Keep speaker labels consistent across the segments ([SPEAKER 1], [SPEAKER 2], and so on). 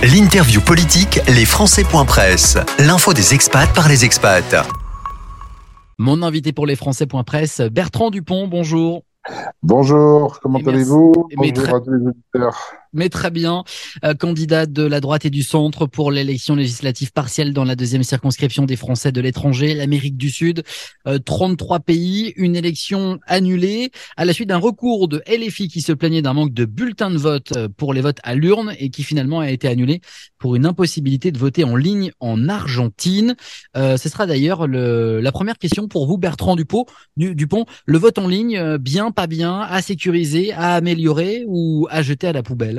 [SPEAKER 1] L'interview politique, les Presse. L'info des expats par les expats.
[SPEAKER 2] Mon invité pour les Presse, Bertrand Dupont, bonjour.
[SPEAKER 3] Bonjour, comment allez-vous? Bonjour à tous les auditeurs
[SPEAKER 2] mais très bien. Euh, candidat de la droite et du centre pour l'élection législative partielle dans la deuxième circonscription des Français de l'étranger, l'Amérique du Sud. 33 euh, pays, une élection annulée à la suite d'un recours de LFI qui se plaignait d'un manque de bulletins de vote euh, pour les votes à l'urne et qui finalement a été annulé pour une impossibilité de voter en ligne en Argentine. ce sera d'ailleurs la première question pour vous, Bertrand Dupont. Dupont, le vote en ligne, bien, pas bien, à sécuriser, à améliorer ou à jeter à la poubelle?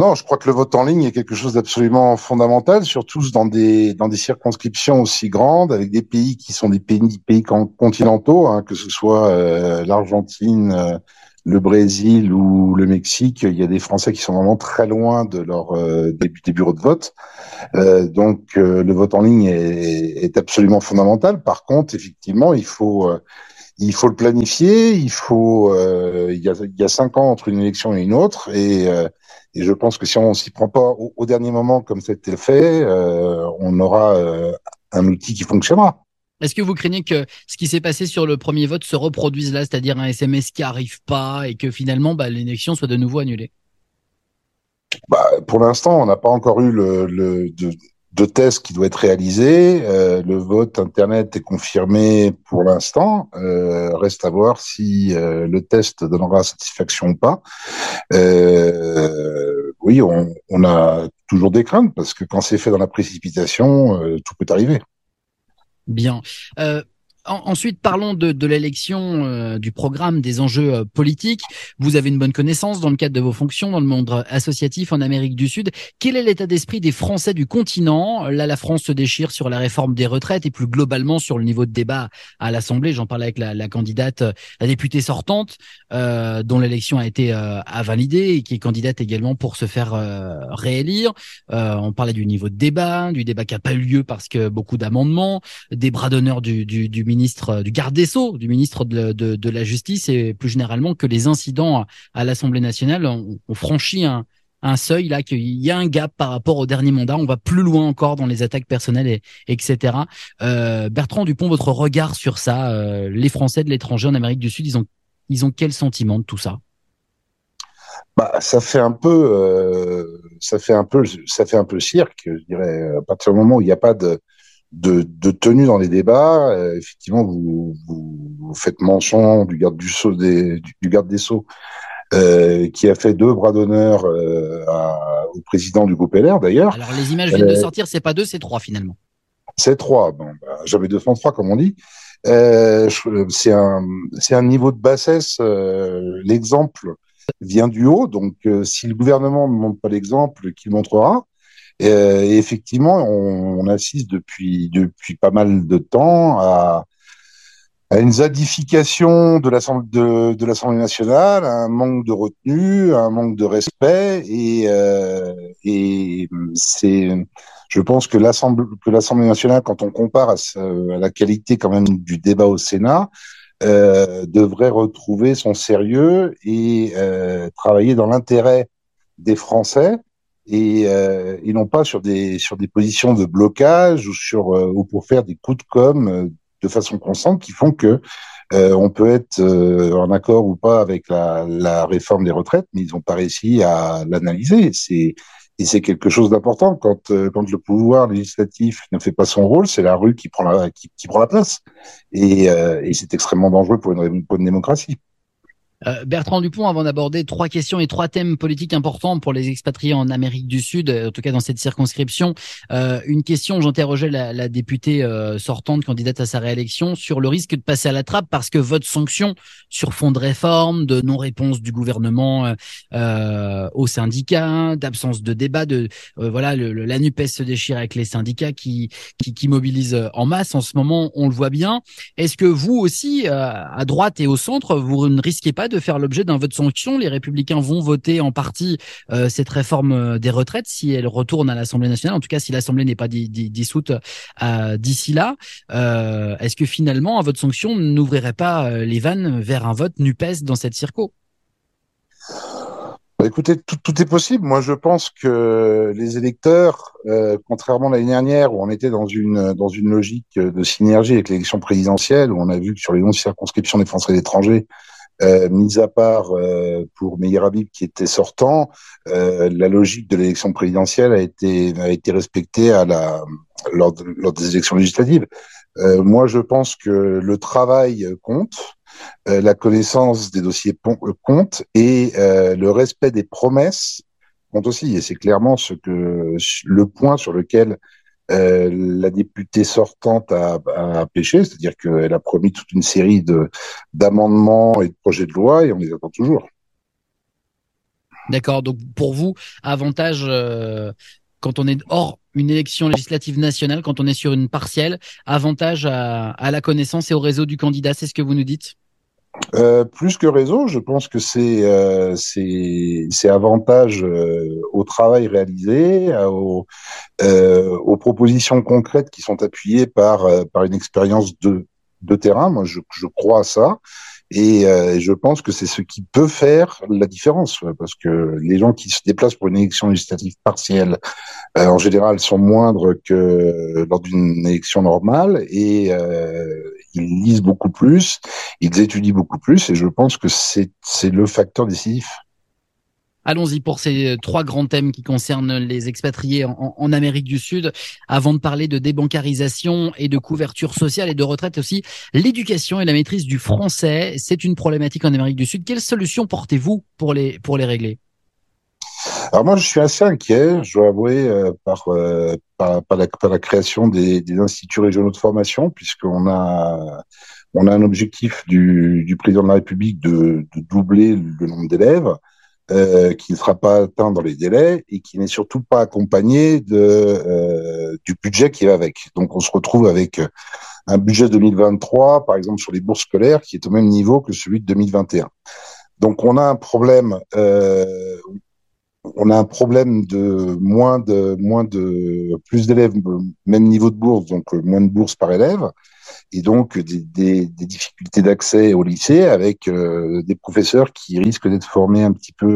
[SPEAKER 3] Non, je crois que le vote en ligne est quelque chose d'absolument fondamental, surtout dans des dans des circonscriptions aussi grandes, avec des pays qui sont des pays, continentaux, hein, que ce soit euh, l'Argentine, euh, le Brésil ou le Mexique. Il y a des Français qui sont vraiment très loin de leur euh, des, bureaux de vote. donc le vote en ligne est, est, absolument fondamental. Par contre, effectivement, il faut il faut le planifier. Il faut il y a il y a cinq ans entre une élection et une autre et et je pense que si on s'y prend pas au, dernier moment comme c'était fait, euh, on aura euh, un outil qui fonctionnera.
[SPEAKER 2] Est-ce que vous craignez que ce qui s'est passé sur le premier vote se reproduise là, c'est-à-dire un SMS qui arrive pas et que finalement bah, l'élection soit de nouveau annulée?
[SPEAKER 3] Bah, Pour l'instant, on n'a pas encore eu le, le de, de test qui doit être réalisé. Euh, le vote Internet est confirmé pour l'instant. Euh, reste à voir si euh, le test donnera satisfaction ou pas. Euh, oui, on, on, a toujours des craintes parce que quand c'est fait dans la précipitation, euh, tout peut arriver.
[SPEAKER 2] Bien ensuite, parlons de, de l'élection, euh, du programme, des enjeux euh, politiques. Vous avez une bonne connaissance dans le cadre de vos fonctions dans le monde associatif en Amérique du Sud. Quel est l'état d'esprit des Français du continent? Là, la France se déchire sur la réforme des retraites et plus globalement sur le niveau de débat à l'Assemblée. J'en parlais avec la, la, candidate, la députée sortante, euh, dont l'élection a été à valider et qui est candidate également pour se faire réélire. on parlait du niveau de débat, du débat qui n'a pas eu lieu parce que beaucoup d'amendements, des bras d'honneur du, du, du ministre euh, du garde des sceaux, du ministre de, la justice et plus généralement que les incidents à l'Assemblée nationale ont, franchi un, seuil là qu'il y a un gap par rapport au dernier mandat. On va plus loin encore dans les attaques personnelles et etc. Euh, Bertrand Dupont, votre regard sur ça, euh, les Français de l'étranger en Amérique du Sud, ils ont ils ont quel sentiment de tout ça?
[SPEAKER 3] Bah, ça fait un peu, ça fait un peu, ça fait un peu cirque, je dirais. À partir du moment où il n'y a pas de, de, de tenue dans les débats. Euh, effectivement, vous, vous, faites mention du garde du, sceau des, du, garde des sceaux euh, qui a fait deux bras d'honneur euh, au président du groupe LR d'ailleurs.
[SPEAKER 2] Alors les images viennent de euh, sortir, c'est pas deux, c'est trois finalement.
[SPEAKER 3] C'est trois, bon, bah, jamais 203 comme on dit. Euh, c'est un, c'est un niveau de bassesse. L'exemple vient du haut, donc si le gouvernement ne montre pas l'exemple, qu'il montrera. Euh, et effectivement, on, on, assiste depuis, depuis pas mal de temps à, à une zadification de l'Assemblée nationale, un manque de retenue, un manque de respect, et, euh, et c'est, je pense que l'Assemblée que l'Assemblée nationale, quand on compare à, à, la qualité quand même du débat au Sénat, euh, devrait retrouver son sérieux et euh, travailler dans l'intérêt des Français et, euh, ils n'ont pas sur des sur des positions de blocage ou sur euh, ou pour faire des coups de com euh, de façon constante qui font que euh, on peut être en accord ou pas avec la, la réforme des retraites, mais ils n'ont pas réussi à l'analyser. C'est et c'est quelque chose d'important quand quand le pouvoir législatif ne fait pas son rôle, c'est la rue qui prend la qui, qui prend la place et, et c'est extrêmement dangereux pour une, pour une démocratie.
[SPEAKER 2] Euh, Bertrand Dupont, avant d'aborder trois questions et trois thèmes politiques importants pour les expatriés en Amérique du Sud, en tout cas dans cette circonscription, euh, une question, j'interrogeais la, la, députée euh, sortante, candidate à sa réélection, sur le risque de passer à la trappe parce que votre sanction sur fond de réforme, de non-réponse du gouvernement euh, aux syndicats, d'absence de débat, de voilà, le, la Nupes se déchire avec les syndicats qui, qui, qui mobilisent en masse en ce moment, on le voit bien. Est-ce que vous aussi, à droite et au centre, vous ne risquez pas de faire l'objet d'un vote sanction. Les Républicains vont voter en partie euh, cette réforme euh, des retraites si elle retourne à l'Assemblée nationale. En tout cas, si l'Assemblée n'est pas dissoute euh, d'ici là, est-ce que finalement un vote sanction n'ouvrirait pas les vannes vers un vote Nupes dans cette circo?
[SPEAKER 3] Bah, écoutez, tout, est possible. Moi, je pense que les électeurs, contrairement à l'année dernière où on était dans une logique de synergie avec l'élection présidentielle, où on a vu que sur les 11 circonscriptions des Français et d'étrangers, euh, mis à part euh, pour Meir Habib qui était sortant, euh, la logique de l'élection présidentielle a été a été respectée à la lors, lors des élections législatives. Euh, moi, je pense que le travail compte. Euh, la connaissance des dossiers euh, compte et le respect des promesses compte aussi. Et c'est clairement ce que le point sur lequel la députée sortante a, pêché, c'est-à-dire qu'elle a promis toute une série de d'amendements et de projets de loi et on les attend toujours.
[SPEAKER 2] D'accord. Donc pour vous, avantage quand on est hors une élection législative nationale, quand on est sur une partielle, avantage à la connaissance et au réseau du candidat, c'est ce que vous nous dites?
[SPEAKER 3] Euh, plus que réseau, je pense que c'est euh, c'est avantage euh, au travail réalisé, aux, euh, aux propositions concrètes qui sont appuyées par par une expérience de de terrain. Moi, je, je crois à ça. Et je pense que c'est ce qui peut faire la différence, parce que les gens qui se déplacent pour une élection législative partielle, en général, sont moindres que lors d'une élection normale, et ils lisent beaucoup plus, ils étudient beaucoup plus, et je pense que c'est le facteur décisif.
[SPEAKER 2] Allons-y pour ces trois grands thèmes qui concernent les expatriés en, en, Amérique du Sud. Avant de parler de débancarisation et de couverture sociale et de retraite aussi, l'éducation et la maîtrise du français, c'est une problématique en Amérique du Sud. Quelles solutions portez-vous pour les, pour les régler?
[SPEAKER 3] Alors moi, je suis assez inquiet, je dois avouer, euh, par, euh, par, par, la, par, la, création des, des, instituts régionaux de formation, puisqu'on a, on a un objectif du, du président de la République de, de doubler le nombre d'élèves, euh, qui ne sera pas atteint dans les délais et qui n'est surtout pas accompagné de, euh, du budget qui va avec. Donc on se retrouve avec un budget 2023, par exemple sur les bourses scolaires, qui est au même niveau que celui de 2021. Donc on a un problème, euh, on a un problème de moins de moins de plus d'élèves même niveau de bourse donc moins de bourses par élève et donc des, des, des difficultés d'accès au lycée avec euh, des professeurs qui risquent d'être formés un petit peu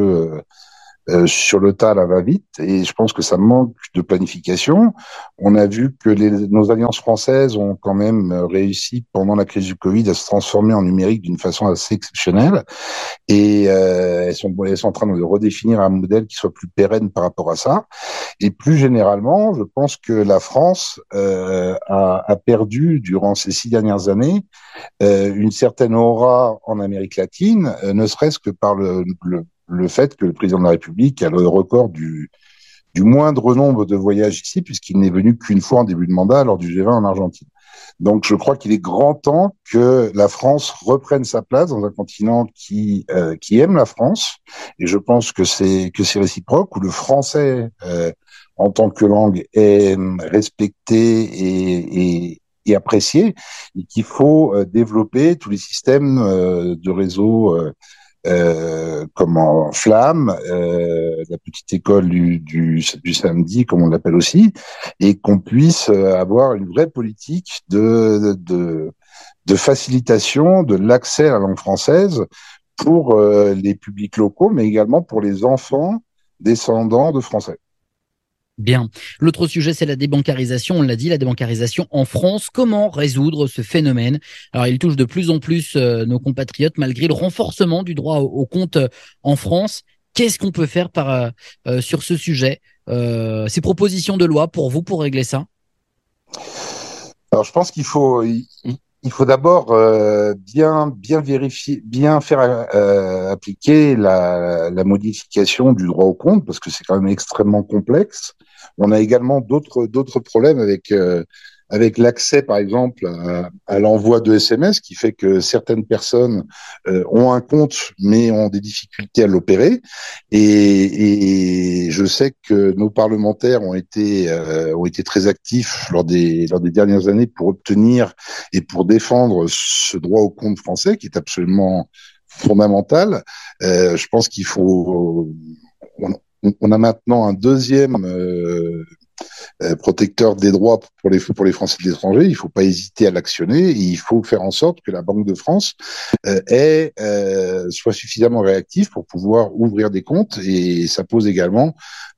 [SPEAKER 3] euh, euh, sur le tas, la va-vite, et je pense que ça manque de planification. On a vu que les, nos alliances françaises ont quand même réussi pendant la crise du Covid à se transformer en numérique d'une façon assez exceptionnelle, et euh, elles, sont, elles sont en train de redéfinir un modèle qui soit plus pérenne par rapport à ça. Et plus généralement, je pense que la France euh, a, a, perdu durant ces six dernières années euh, une certaine aura en Amérique latine, euh, ne serait-ce que par le, le le fait que le président de la République a le record du, moindre nombre de voyages ici, puisqu'il n'est venu qu'une fois en début de mandat lors du G20 en Argentine. Donc je crois qu'il est grand temps que la France reprenne sa place dans un continent qui euh, aime la France et je pense que c'est que c'est réciproque où le français euh, en tant que langue est respecté et, apprécié et qu'il faut euh, développer tous les systèmes euh, de réseau euh, comme en flamme, euh, la petite école du, du, du samedi, comme on l'appelle aussi, et qu'on puisse euh, avoir une vraie politique de, de, de facilitation de l'accès à la langue française pour euh, les publics locaux, mais également pour les enfants descendants de Français.
[SPEAKER 2] Bien. L'autre sujet, c'est la débancarisation. On l'a dit, la débancarisation en France. Comment résoudre ce phénomène? Alors, il touche de plus en plus euh, nos compatriotes malgré le renforcement du droit au, compte euh, en France. Qu'est-ce qu'on peut faire par, euh, sur ce sujet? Ces propositions de loi pour vous, pour régler ça?
[SPEAKER 3] Alors, je pense qu'il faut, faut d'abord bien bien vérifier, bien faire appliquer la, la, modification du droit au compte parce que c'est quand même extrêmement complexe. On a également d'autres d'autres problèmes avec euh, avec l'accès, par exemple, à, l'envoi de SMS, qui fait que certaines personnes euh, ont un compte mais ont des difficultés à l'opérer. Et, je sais que nos parlementaires ont été euh, ont été très actifs lors des lors des dernières années pour obtenir et pour défendre ce droit au compte français, qui est absolument fondamental. Euh, je pense qu'il faut on, a maintenant un deuxième, protecteur des droits pour les pour les Français de l'étranger. Il faut pas hésiter à l'actionner. Il faut faire en sorte que la Banque de France euh, euh, soit suffisamment réactive pour pouvoir ouvrir des comptes. Et ça pose également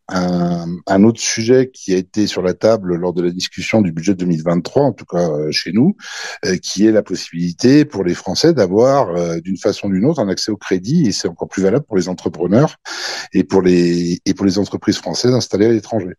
[SPEAKER 3] un, un, autre sujet qui a été sur la table lors de la discussion du budget 2023, en tout cas euh, chez nous, euh, qui est la possibilité pour les Français d'avoir euh, d'une façon ou d'une autre un accès au crédit, et c'est encore plus valable pour les entrepreneurs et pour les et pour les entreprises françaises installées à l'étranger.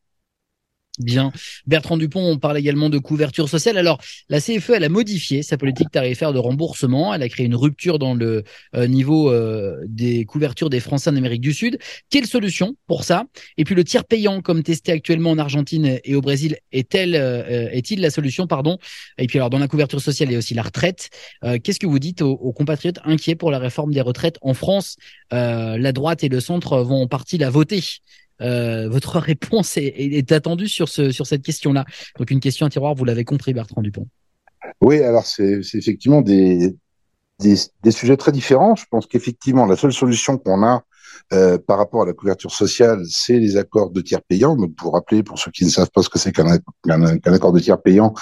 [SPEAKER 2] Bien. Bertrand Dupont, on parle également de couverture sociale. Alors, la CFE, elle a modifié sa politique tarifaire de remboursement. Elle a créé une rupture dans le euh, niveau euh, des couvertures des Français en Amérique du Sud. Quelle solution pour ça? Et puis le tiers payant, comme testé actuellement en Argentine et au Brésil, est-elle, euh, est-il la solution? Pardon. Et puis alors, dans la couverture sociale, il y a aussi la retraite. Qu'est-ce que vous dites aux, aux, compatriotes inquiets pour la réforme des retraites en France? La droite et le centre vont en partie la voter. Euh, votre réponse est, attendue sur, ce, sur cette question-là. Donc une question à tiroir, vous l'avez compris, Bertrand Dupont.
[SPEAKER 3] Oui, alors c'est effectivement des, sujets très différents. Je pense qu'effectivement, la seule solution qu'on a euh, par rapport à la couverture sociale, c'est les accords de tiers payants. Donc, pour rappeler, pour ceux qui ne savent pas ce que c'est qu'un qu accord de tiers payant,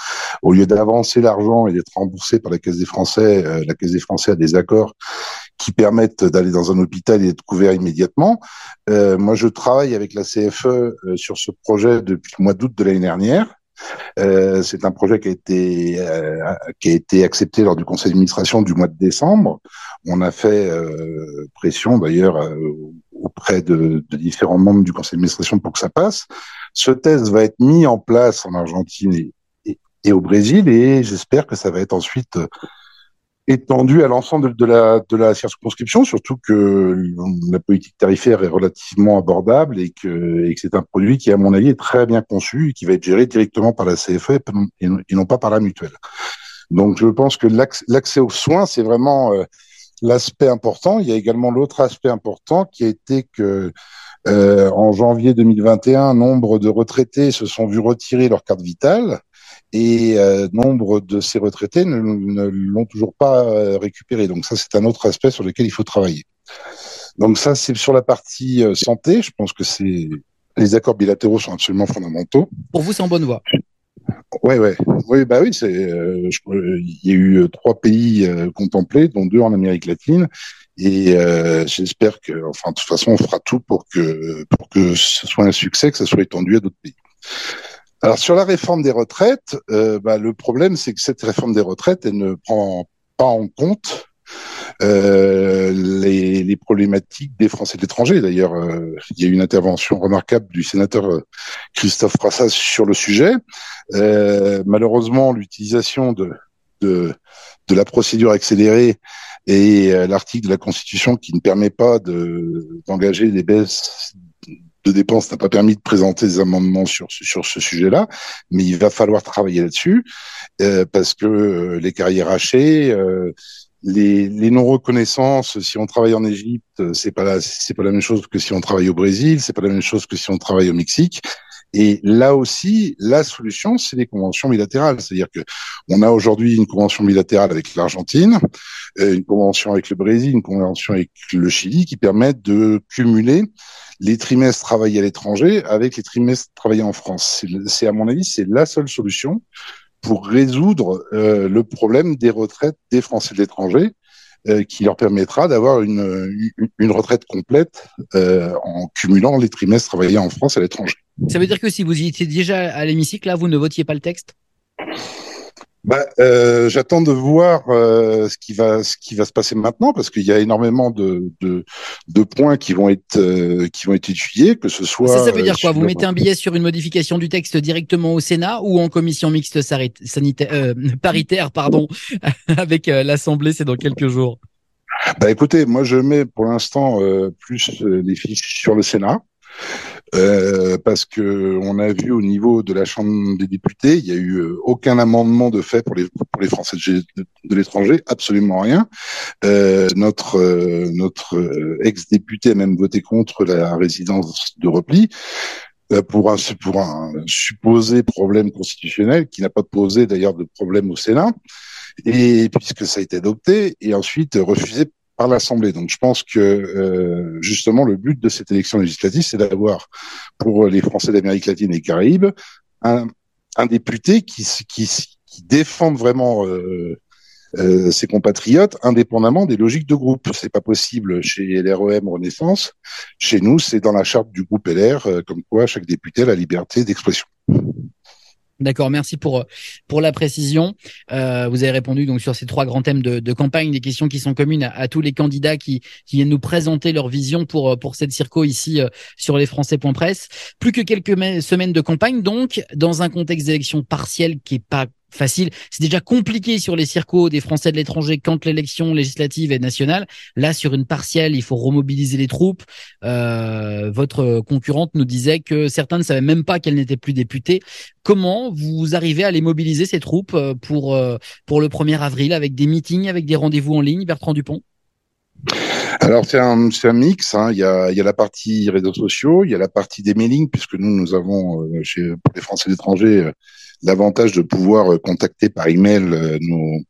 [SPEAKER 3] au lieu d'avancer l'argent et d'être remboursé par la Caisse des Français, euh, la Caisse des Français a des accords qui permettent d'aller dans un hôpital et d'être couvert immédiatement. Euh, moi, je travaille avec la CFE euh, sur ce projet depuis le mois d'août de l'année dernière. Euh, c'est un projet qui a été euh, qui a été accepté lors du conseil d'administration du mois de décembre. On a fait euh, pression d'ailleurs auprès de, de, différents membres du conseil d'administration pour que ça passe. Ce test va être mis en place en Argentine et, et, et au Brésil et j'espère que ça va être ensuite étendu à l'ensemble de, la, de la circonscription, surtout que la politique tarifaire est relativement abordable et que, et que c'est un produit qui, à mon avis, est très bien conçu et qui va être géré directement par la CFE et non pas par la mutuelle. Donc, je pense que l'accès aux soins, c'est vraiment euh, l'aspect important. Il y a également l'autre aspect important qui a été que euh, en janvier 2021, nombre de retraités se sont vus retirer leur carte vitale et euh, nombre de ces retraités ne, ne l'ont toujours pas euh, récupéré. Donc ça, c'est un autre aspect sur lequel il faut travailler. Donc ça, c'est sur la partie euh, santé. Je pense que c'est les accords bilatéraux sont absolument fondamentaux.
[SPEAKER 2] Pour vous, c'est en bonne voie.
[SPEAKER 3] Ouais, ouais, oui, bah oui, c'est. Euh, il y a eu trois pays contemplés, dont deux en Amérique latine, et j'espère que, enfin, de toute façon, on fera tout pour que pour que ce soit un succès, que ça soit étendu à d'autres pays. Alors sur la réforme des retraites, euh, bah, le problème c'est que cette réforme des retraites, elle ne prend pas en compte euh, les, problématiques des Français de l'étranger. D'ailleurs, euh, il y a eu une intervention remarquable du sénateur Christophe Brassas sur le sujet. Malheureusement, l'utilisation de la procédure accélérée et l'article de la Constitution qui ne permet pas d'engager des baisses de dépenses n'a pas permis de présenter des amendements sur, sur ce sujet-là, mais il va falloir travailler là-dessus euh, parce que euh, les carrières hachées, euh, les, les non-reconnaissances, si on travaille en Égypte, c'est pas c'est pas la même chose que si on travaille au Brésil, c'est pas la même chose que si on travaille au Mexique. Et là aussi, la solution, c'est les conventions bilatérales. C'est-à-dire que on a aujourd'hui une convention bilatérale avec l'Argentine, une convention avec le Brésil, une convention avec le Chili, qui permettent de cumuler les trimestres travaillés à l'étranger avec les trimestres travaillés en France. C'est à mon avis, c'est la seule solution pour résoudre euh, le problème des retraites des Français de l'étranger, euh, qui leur permettra d'avoir une, une, retraite complète euh, en cumulant les trimestres travaillés en France et à l'étranger.
[SPEAKER 2] Ça veut dire que si vous étiez déjà à l'hémicycle, là, vous ne votiez pas le texte?
[SPEAKER 3] Bah, euh, J'attends de voir euh, ce qui va ce qui va se passer maintenant parce qu'il y a énormément de, de, de points qui vont être euh, qui vont être étudiés, que ce soit.
[SPEAKER 2] Ça, ça veut dire quoi? Vous mettez un billet sur une modification du texte directement au Sénat ou en commission mixte sanitaire euh, paritaire, pardon, avec euh, l'Assemblée, c'est dans quelques jours?
[SPEAKER 3] Bah écoutez, moi je mets pour l'instant plus les fiches sur le Sénat. Euh, parce que on a vu au niveau de la Chambre des députés, il y a eu euh, aucun amendement de fait pour les Français de, l'étranger, absolument rien. Notre euh, notre ex-député a même voté contre la résidence de repli pour un pour un supposé problème constitutionnel qui n'a pas posé d'ailleurs de problème au Sénat et puisque ça a été adopté et ensuite refusé par l'Assemblée. Donc je pense que euh, justement le but de cette élection législative, c'est d'avoir pour les Français d'Amérique latine et Caraïbes un, député qui, qui, qui défende vraiment euh, euh, ses compatriotes indépendamment des logiques de groupe. C'est pas possible chez LREM Renaissance. Chez nous, c'est dans la charte du groupe LR, comme quoi chaque député a la liberté d'expression.
[SPEAKER 2] D'accord, merci pour pour la précision. Euh, vous avez répondu donc sur ces trois grands thèmes de, campagne, des questions qui sont communes à, tous les candidats qui, viennent nous présenter leur vision pour pour cette circo ici euh, sur les Français.press. Plus que quelques semaines de campagne, donc dans un contexte d'élection partielle qui est pas facile. C'est déjà compliqué sur les circos des Français de l'étranger quand l'élection législative est nationale. Là, sur une partielle, il faut remobiliser les troupes. Euh, votre concurrente nous disait que certains ne savaient même pas qu'elle n'était plus députée. Comment vous arrivez à les mobiliser, ces troupes, euh, pour, euh, pour le 1er avril, avec des meetings, avec des rendez-vous en ligne, Bertrand Dupont?
[SPEAKER 3] Alors c'est un, un mix, hein. il, y a, il y a la partie réseaux sociaux, il y a la partie des mailings, puisque nous, nous avons, euh, chez, pour les Français d'étranger, l'avantage de pouvoir euh, contacter par email euh, nos,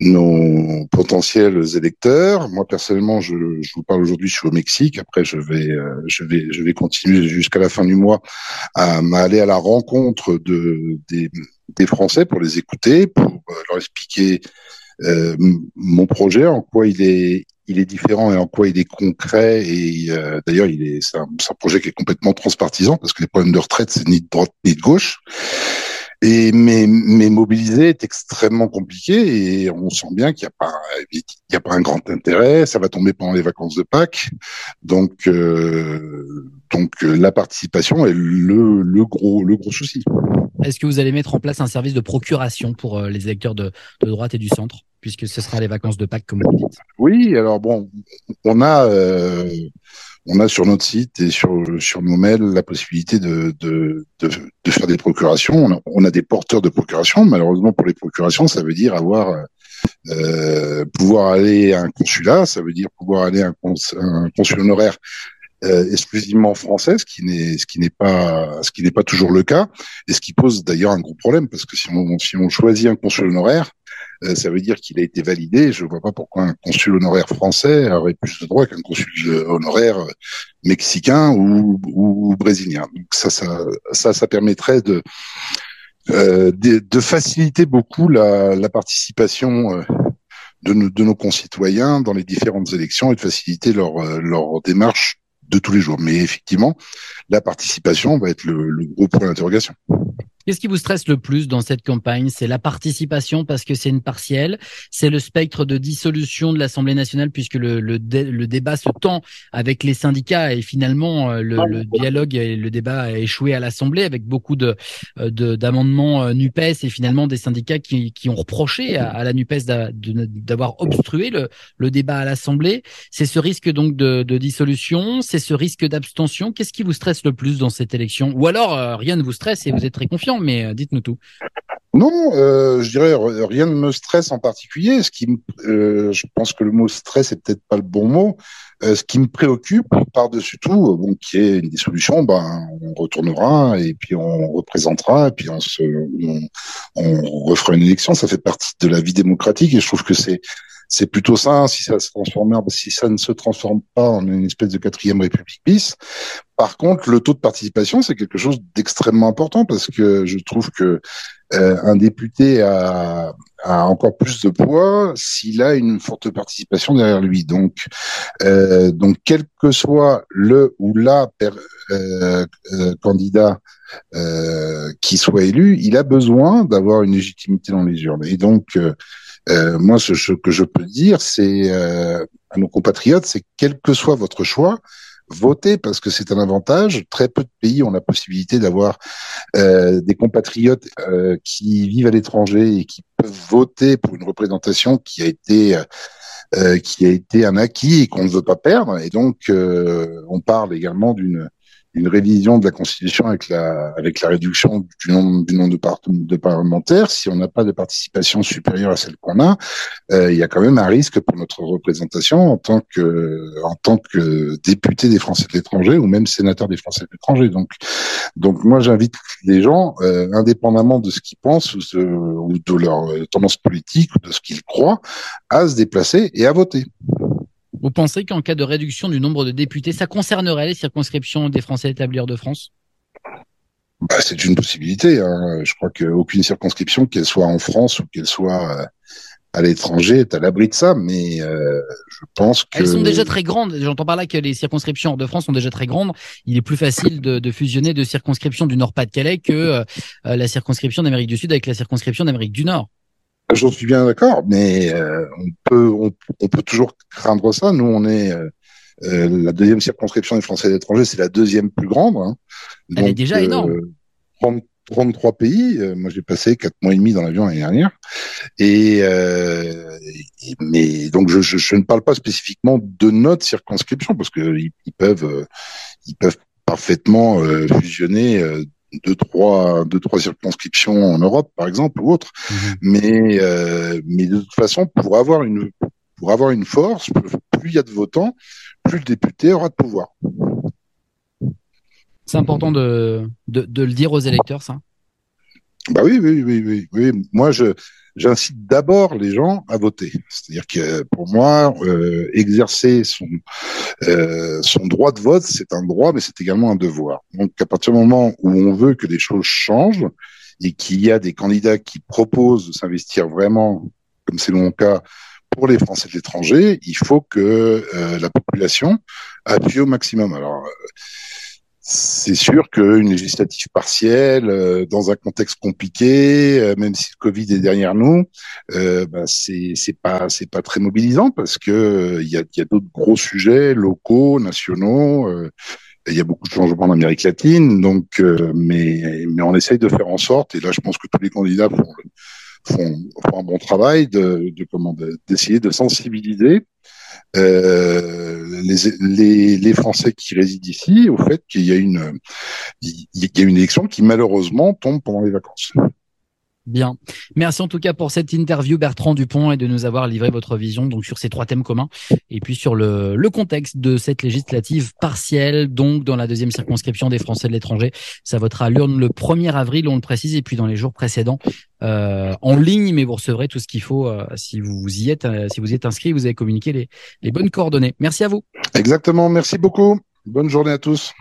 [SPEAKER 3] nos potentiels électeurs. Moi personnellement, je, je vous parle aujourd'hui, je suis au Mexique. Après, je vais, euh, je vais, je vais continuer jusqu'à la fin du mois à, aller à la rencontre de des, des Français pour les écouter, pour leur expliquer euh, mon projet, en quoi il est il est différent et en quoi il est concret. Et euh, d'ailleurs, il est c'est un, un, projet qui est complètement transpartisan parce que les problèmes de retraite c'est ni de droite ni de gauche. Et mais, mais mobiliser est extrêmement compliqué et on sent bien qu'il n'y a pas il y a pas un grand intérêt. Ça va tomber pendant les vacances de Pâques, donc euh, donc euh, la participation est le, le gros le gros souci.
[SPEAKER 2] Est-ce que vous allez mettre en place un service de procuration pour euh, les électeurs de, de droite et du centre, puisque ce sera les vacances de Pâques comme vous dites?
[SPEAKER 3] Oui, alors bon, on a euh, on a sur notre site et sur, sur nos mails la possibilité de, de, de, de faire des procurations. On a, on a, des porteurs de procuration. Malheureusement, pour les procurations, ça veut dire avoir euh, pouvoir aller à un consulat, ça veut dire pouvoir aller à un, cons, un consul honoraire euh, exclusivement français, ce qui n'est ce qui n'est pas ce qui n'est pas toujours le cas, et ce qui pose d'ailleurs un gros problème parce que si on si on choisit un consul honoraire, ça veut dire qu'il a été validé. Je ne vois pas pourquoi un consul honoraire français aurait plus de droits qu'un consul honoraire mexicain ou, ou, brésilien. Donc ça, ça, ça, ça permettrait de, euh, de, de, faciliter beaucoup la, la participation euh, de, de nos concitoyens dans les différentes élections et de faciliter leur, euh, leur démarche de tous les jours. Mais effectivement, la participation va être le, le gros point d'interrogation.
[SPEAKER 2] Qu'est-ce qui vous stresse le plus dans cette campagne? C'est la participation parce que c'est une partielle, c'est le spectre de dissolution de l'Assemblée nationale puisque le, le, dé, le, débat se tend avec les syndicats et finalement euh, le, le dialogue et le débat a échoué à l'Assemblée avec beaucoup de d'amendements euh, Nupes et finalement des syndicats qui, qui ont reproché à, à la Nupes d'avoir obstrué le, le débat à l'Assemblée. C'est ce risque donc de, de dissolution, c'est ce risque d'abstention. Qu'est-ce qui vous stresse le plus dans cette élection? Ou alors euh, rien ne vous stresse et vous êtes très confiant mais dites-nous tout.
[SPEAKER 3] Non, euh, je dirais rien ne me stresse en particulier. Ce qui, euh, je pense que le mot stress est peut-être pas le bon mot. Euh, ce qui me préoccupe par-dessus tout, bon, qui est une dissolution, ben on retournera et puis on représentera et puis on refera une élection. Ça fait partie de la vie démocratique et je trouve que c'est c'est plutôt ça. Si ça se transforme, si ça ne se transforme pas en une espèce de quatrième république bis. Par contre, le taux de participation, c'est quelque chose d'extrêmement important parce que je trouve que euh, un député a, a, encore plus de poids s'il a une forte participation derrière lui. Donc, euh, donc quel que soit le ou la euh, euh candidat euh, qui soit élu, il a besoin d'avoir une légitimité dans les urnes. Et donc euh, moi, ce, que je peux dire, c'est euh, à nos compatriotes, c'est quel que soit votre choix, votez parce que c'est un avantage. Très peu de pays ont la possibilité d'avoir euh, des compatriotes qui vivent à l'étranger et qui peuvent voter pour une représentation qui a été qui a été un acquis et qu'on ne veut pas perdre. Et donc, on parle également d'une une révision de la Constitution avec la, réduction du nombre, de, par, de parlementaires, si on n'a pas de participation supérieure à celle qu'on a, euh, il y a quand même un risque pour notre représentation en tant que, député des Français de l'étranger ou même sénateur des Français de l'étranger. Donc, donc moi j'invite les gens, euh, indépendamment de ce qu'ils pensent ou de, ou de leur euh, tendance politique ou de ce qu'ils croient, à se déplacer et à voter.
[SPEAKER 2] Vous pensez qu'en cas de réduction du nombre de députés, ça concernerait les circonscriptions des Français établis hors de France?
[SPEAKER 3] Bah, C'est une possibilité. Hein. Je crois qu'aucune circonscription, qu'elle soit en France ou qu'elle soit euh, à l'étranger, est à l'abri de ça. Mais euh, je pense que...
[SPEAKER 2] Elles sont déjà très grandes. J'entends par là que les circonscriptions hors de France sont déjà très grandes. Il est plus facile de, de fusionner deux circonscriptions du Nord-Pas-de-Calais que euh, la circonscription d'Amérique du Sud avec la circonscription d'Amérique du Nord.
[SPEAKER 3] J'en suis bien d'accord, mais euh, on peut on, on, peut toujours craindre ça. Nous, on est euh, la deuxième circonscription des Français à l'étranger, c'est la deuxième plus grande. Hein.
[SPEAKER 2] Elle est déjà énorme.
[SPEAKER 3] 30, euh, 33 pays. Euh, moi, j'ai passé quatre mois et demi dans l'avion l'année dernière. Et, euh, mais donc, je, je, je, ne parle pas spécifiquement de notre circonscription parce que ils, ils peuvent, ils peuvent parfaitement fusionner deux trois deux trois circonscriptions en Europe par exemple ou autre mmh. mais euh, mais de toute façon pour avoir une pour avoir une force plus il y a de votants plus le député aura de pouvoir.
[SPEAKER 2] C'est important de, de, de, le dire aux électeurs, ça
[SPEAKER 3] Bah oui, oui, oui, oui. oui. Moi, je j'incite d'abord les gens à voter. C'est-à-dire que pour moi, euh, exercer son euh, son droit de vote, c'est un droit, mais c'est également un devoir. Donc, à partir du moment où on veut que les choses changent et qu'il y a des candidats qui proposent de s'investir vraiment, comme c'est mon cas, pour les Français de l'étranger, il faut que euh, la population appuie au maximum. Alors, euh, c'est sûr qu'une législative partielle, euh, dans un contexte compliqué, même si le Covid est derrière nous, bah, c'est c'est pas c'est pas très mobilisant parce que il y a, y a d'autres gros sujets locaux, nationaux. il y a beaucoup de changements en Amérique latine, donc mais mais on essaye de faire en sorte. Et là, je pense que tous les candidats font font, font un bon travail de, de comment d'essayer de sensibiliser euh, les, les, les, Français qui résident ici au fait qu'il y a une il y a une élection qui malheureusement tombe pendant les vacances.
[SPEAKER 2] Bien. Merci en tout cas pour cette interview Bertrand Dupont et de nous avoir livré votre vision donc sur ces trois thèmes communs et puis sur le, le contexte de cette législative partielle donc dans la deuxième circonscription des Français de l'étranger. Ça votera à l'urne le 1er avril, on le précise, et puis dans les jours précédents euh, en ligne, mais vous recevrez tout ce qu'il faut euh, si vous y êtes, euh, si vous êtes inscrit, vous avez communiqué les, les bonnes coordonnées. Merci à vous.
[SPEAKER 3] Exactement. Merci beaucoup. Bonne journée à tous.